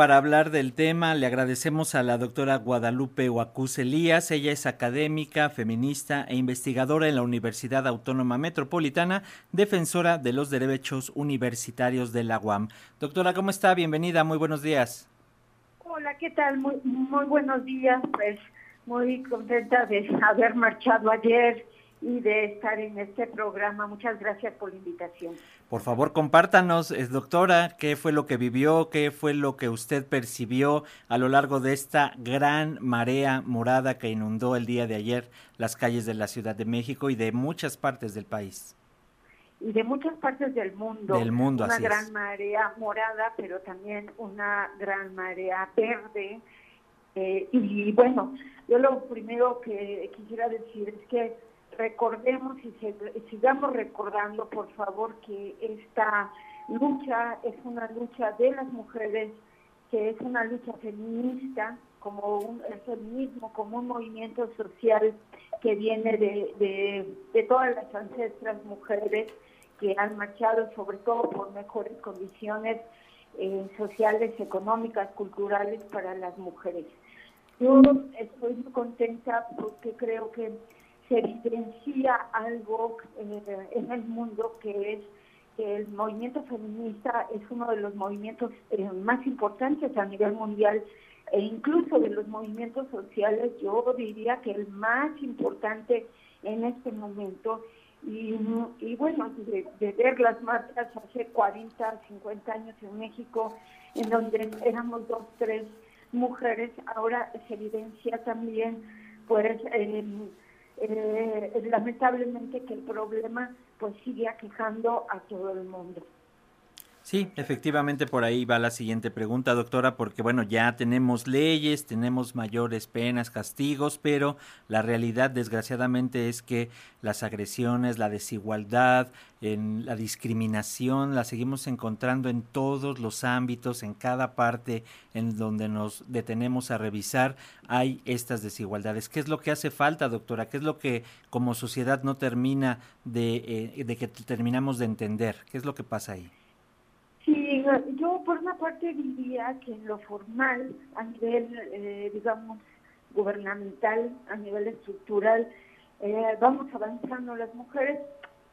para hablar del tema. Le agradecemos a la doctora Guadalupe Huacuz Elías. Ella es académica, feminista e investigadora en la Universidad Autónoma Metropolitana, defensora de los derechos universitarios de la UAM. Doctora, ¿cómo está? Bienvenida, muy buenos días. Hola, ¿qué tal? Muy, muy buenos días. Pues muy contenta de haber marchado ayer y de estar en este programa. Muchas gracias por la invitación. Por favor, compártanos, doctora, qué fue lo que vivió, qué fue lo que usted percibió a lo largo de esta gran marea morada que inundó el día de ayer las calles de la Ciudad de México y de muchas partes del país. Y de muchas partes del mundo. Del mundo, Una gran marea morada, pero también una gran marea verde. Eh, y bueno, yo lo primero que quisiera decir es que recordemos y sigamos recordando, por favor, que esta lucha es una lucha de las mujeres, que es una lucha feminista, como un, el feminismo, como un movimiento social que viene de, de, todas las ancestras mujeres que han marchado sobre todo por mejores condiciones eh, sociales, económicas, culturales para las mujeres. Yo estoy muy contenta porque creo que se evidencia algo eh, en el mundo que es que el movimiento feminista es uno de los movimientos eh, más importantes a nivel mundial e incluso de los movimientos sociales, yo diría que el más importante en este momento. Y, y bueno, de, ver las marchas hace 40, 50 años en México, en donde éramos dos, tres mujeres, ahora se evidencia también pues eh, lamentablemente que el problema pues sigue aquejando a todo el mundo. Sí, efectivamente por ahí va la siguiente pregunta, doctora, porque bueno, ya tenemos leyes, tenemos mayores penas, castigos, pero la realidad desgraciadamente es que las agresiones, la desigualdad, en la discriminación la seguimos encontrando en todos los ámbitos, en cada parte en donde nos detenemos a revisar, hay estas desigualdades. ¿Qué es lo que hace falta, doctora? ¿Qué es lo que como sociedad no termina de, eh, de que terminamos de entender? ¿Qué es lo que pasa ahí? Yo por una parte diría que en lo formal, a nivel, eh, digamos, gubernamental, a nivel estructural, eh, vamos avanzando las mujeres,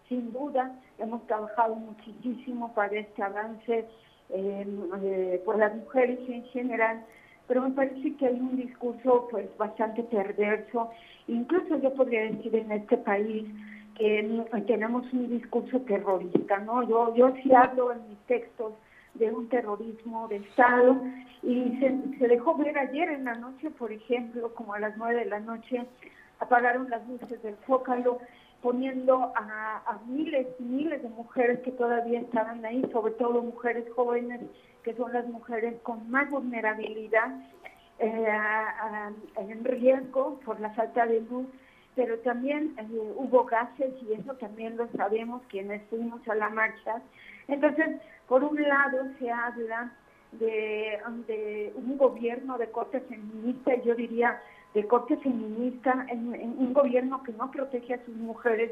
sin duda, hemos trabajado muchísimo para este avance eh, por las mujeres en general, pero me parece que hay un discurso pues bastante perverso, incluso yo podría decir en este país, que tenemos un discurso terrorista, ¿no? Yo, yo sí hablo en mis textos de un terrorismo de Estado. Y se, dejó ver ayer en la noche, por ejemplo, como a las nueve de la noche, apagaron las luces del Zócalo, poniendo a, miles y miles de mujeres que todavía estaban ahí, sobre todo mujeres jóvenes, que son las mujeres con más vulnerabilidad, eh, en riesgo por la falta de luz pero también eh, hubo gases y eso también lo sabemos quienes fuimos a la marcha. Entonces, por un lado se habla de, un gobierno de corte feminista, yo diría de corte feminista, un gobierno que no protege a sus mujeres,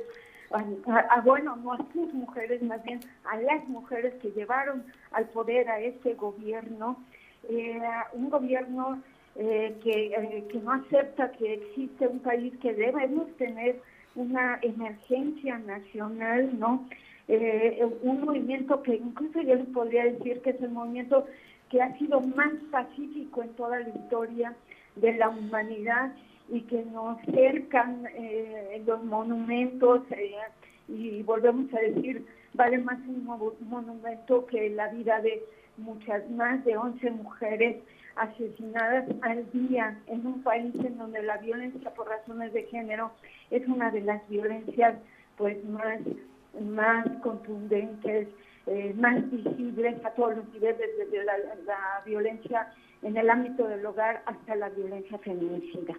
a, bueno, no a sus mujeres, más bien a las mujeres que llevaron al poder a ese gobierno, eh, un gobierno eh, eh, que, no acepta que existe un país que debemos tener una emergencia nacional, ¿no? Eh, un movimiento que incluso yo les podría decir que es el movimiento que ha sido más pacífico en toda la historia de la humanidad y que nos cercan los monumentos y volvemos a decir, vale más un monumento que la vida de muchas más de 11 mujeres asesinadas al día en un país en donde la violencia por razones de género es una de las violencias pues más, más contundentes, eh, más visibles a todos los niveles, desde la, violencia en el ámbito del hogar hasta la violencia feminicida.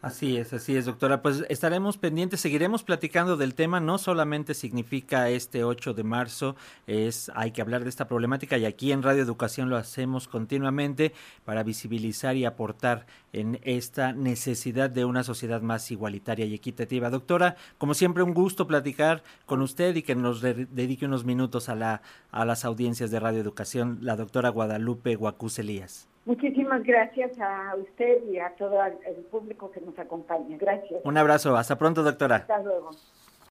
Así es, así es, doctora. Pues estaremos pendientes, seguiremos platicando del tema. No solamente significa este 8 de marzo, es hay que hablar de esta problemática y aquí en Radio Educación lo hacemos continuamente para visibilizar y aportar en esta necesidad de una sociedad más igualitaria y equitativa. Doctora, como siempre, un gusto platicar con usted y que nos dedique unos minutos a, la, a las audiencias de Radio Educación, la doctora Guadalupe Guacuz Elías. Muchísimas gracias a usted y a todo el público que nos acompaña. Gracias. Un abrazo. Hasta pronto, doctora. Hasta luego.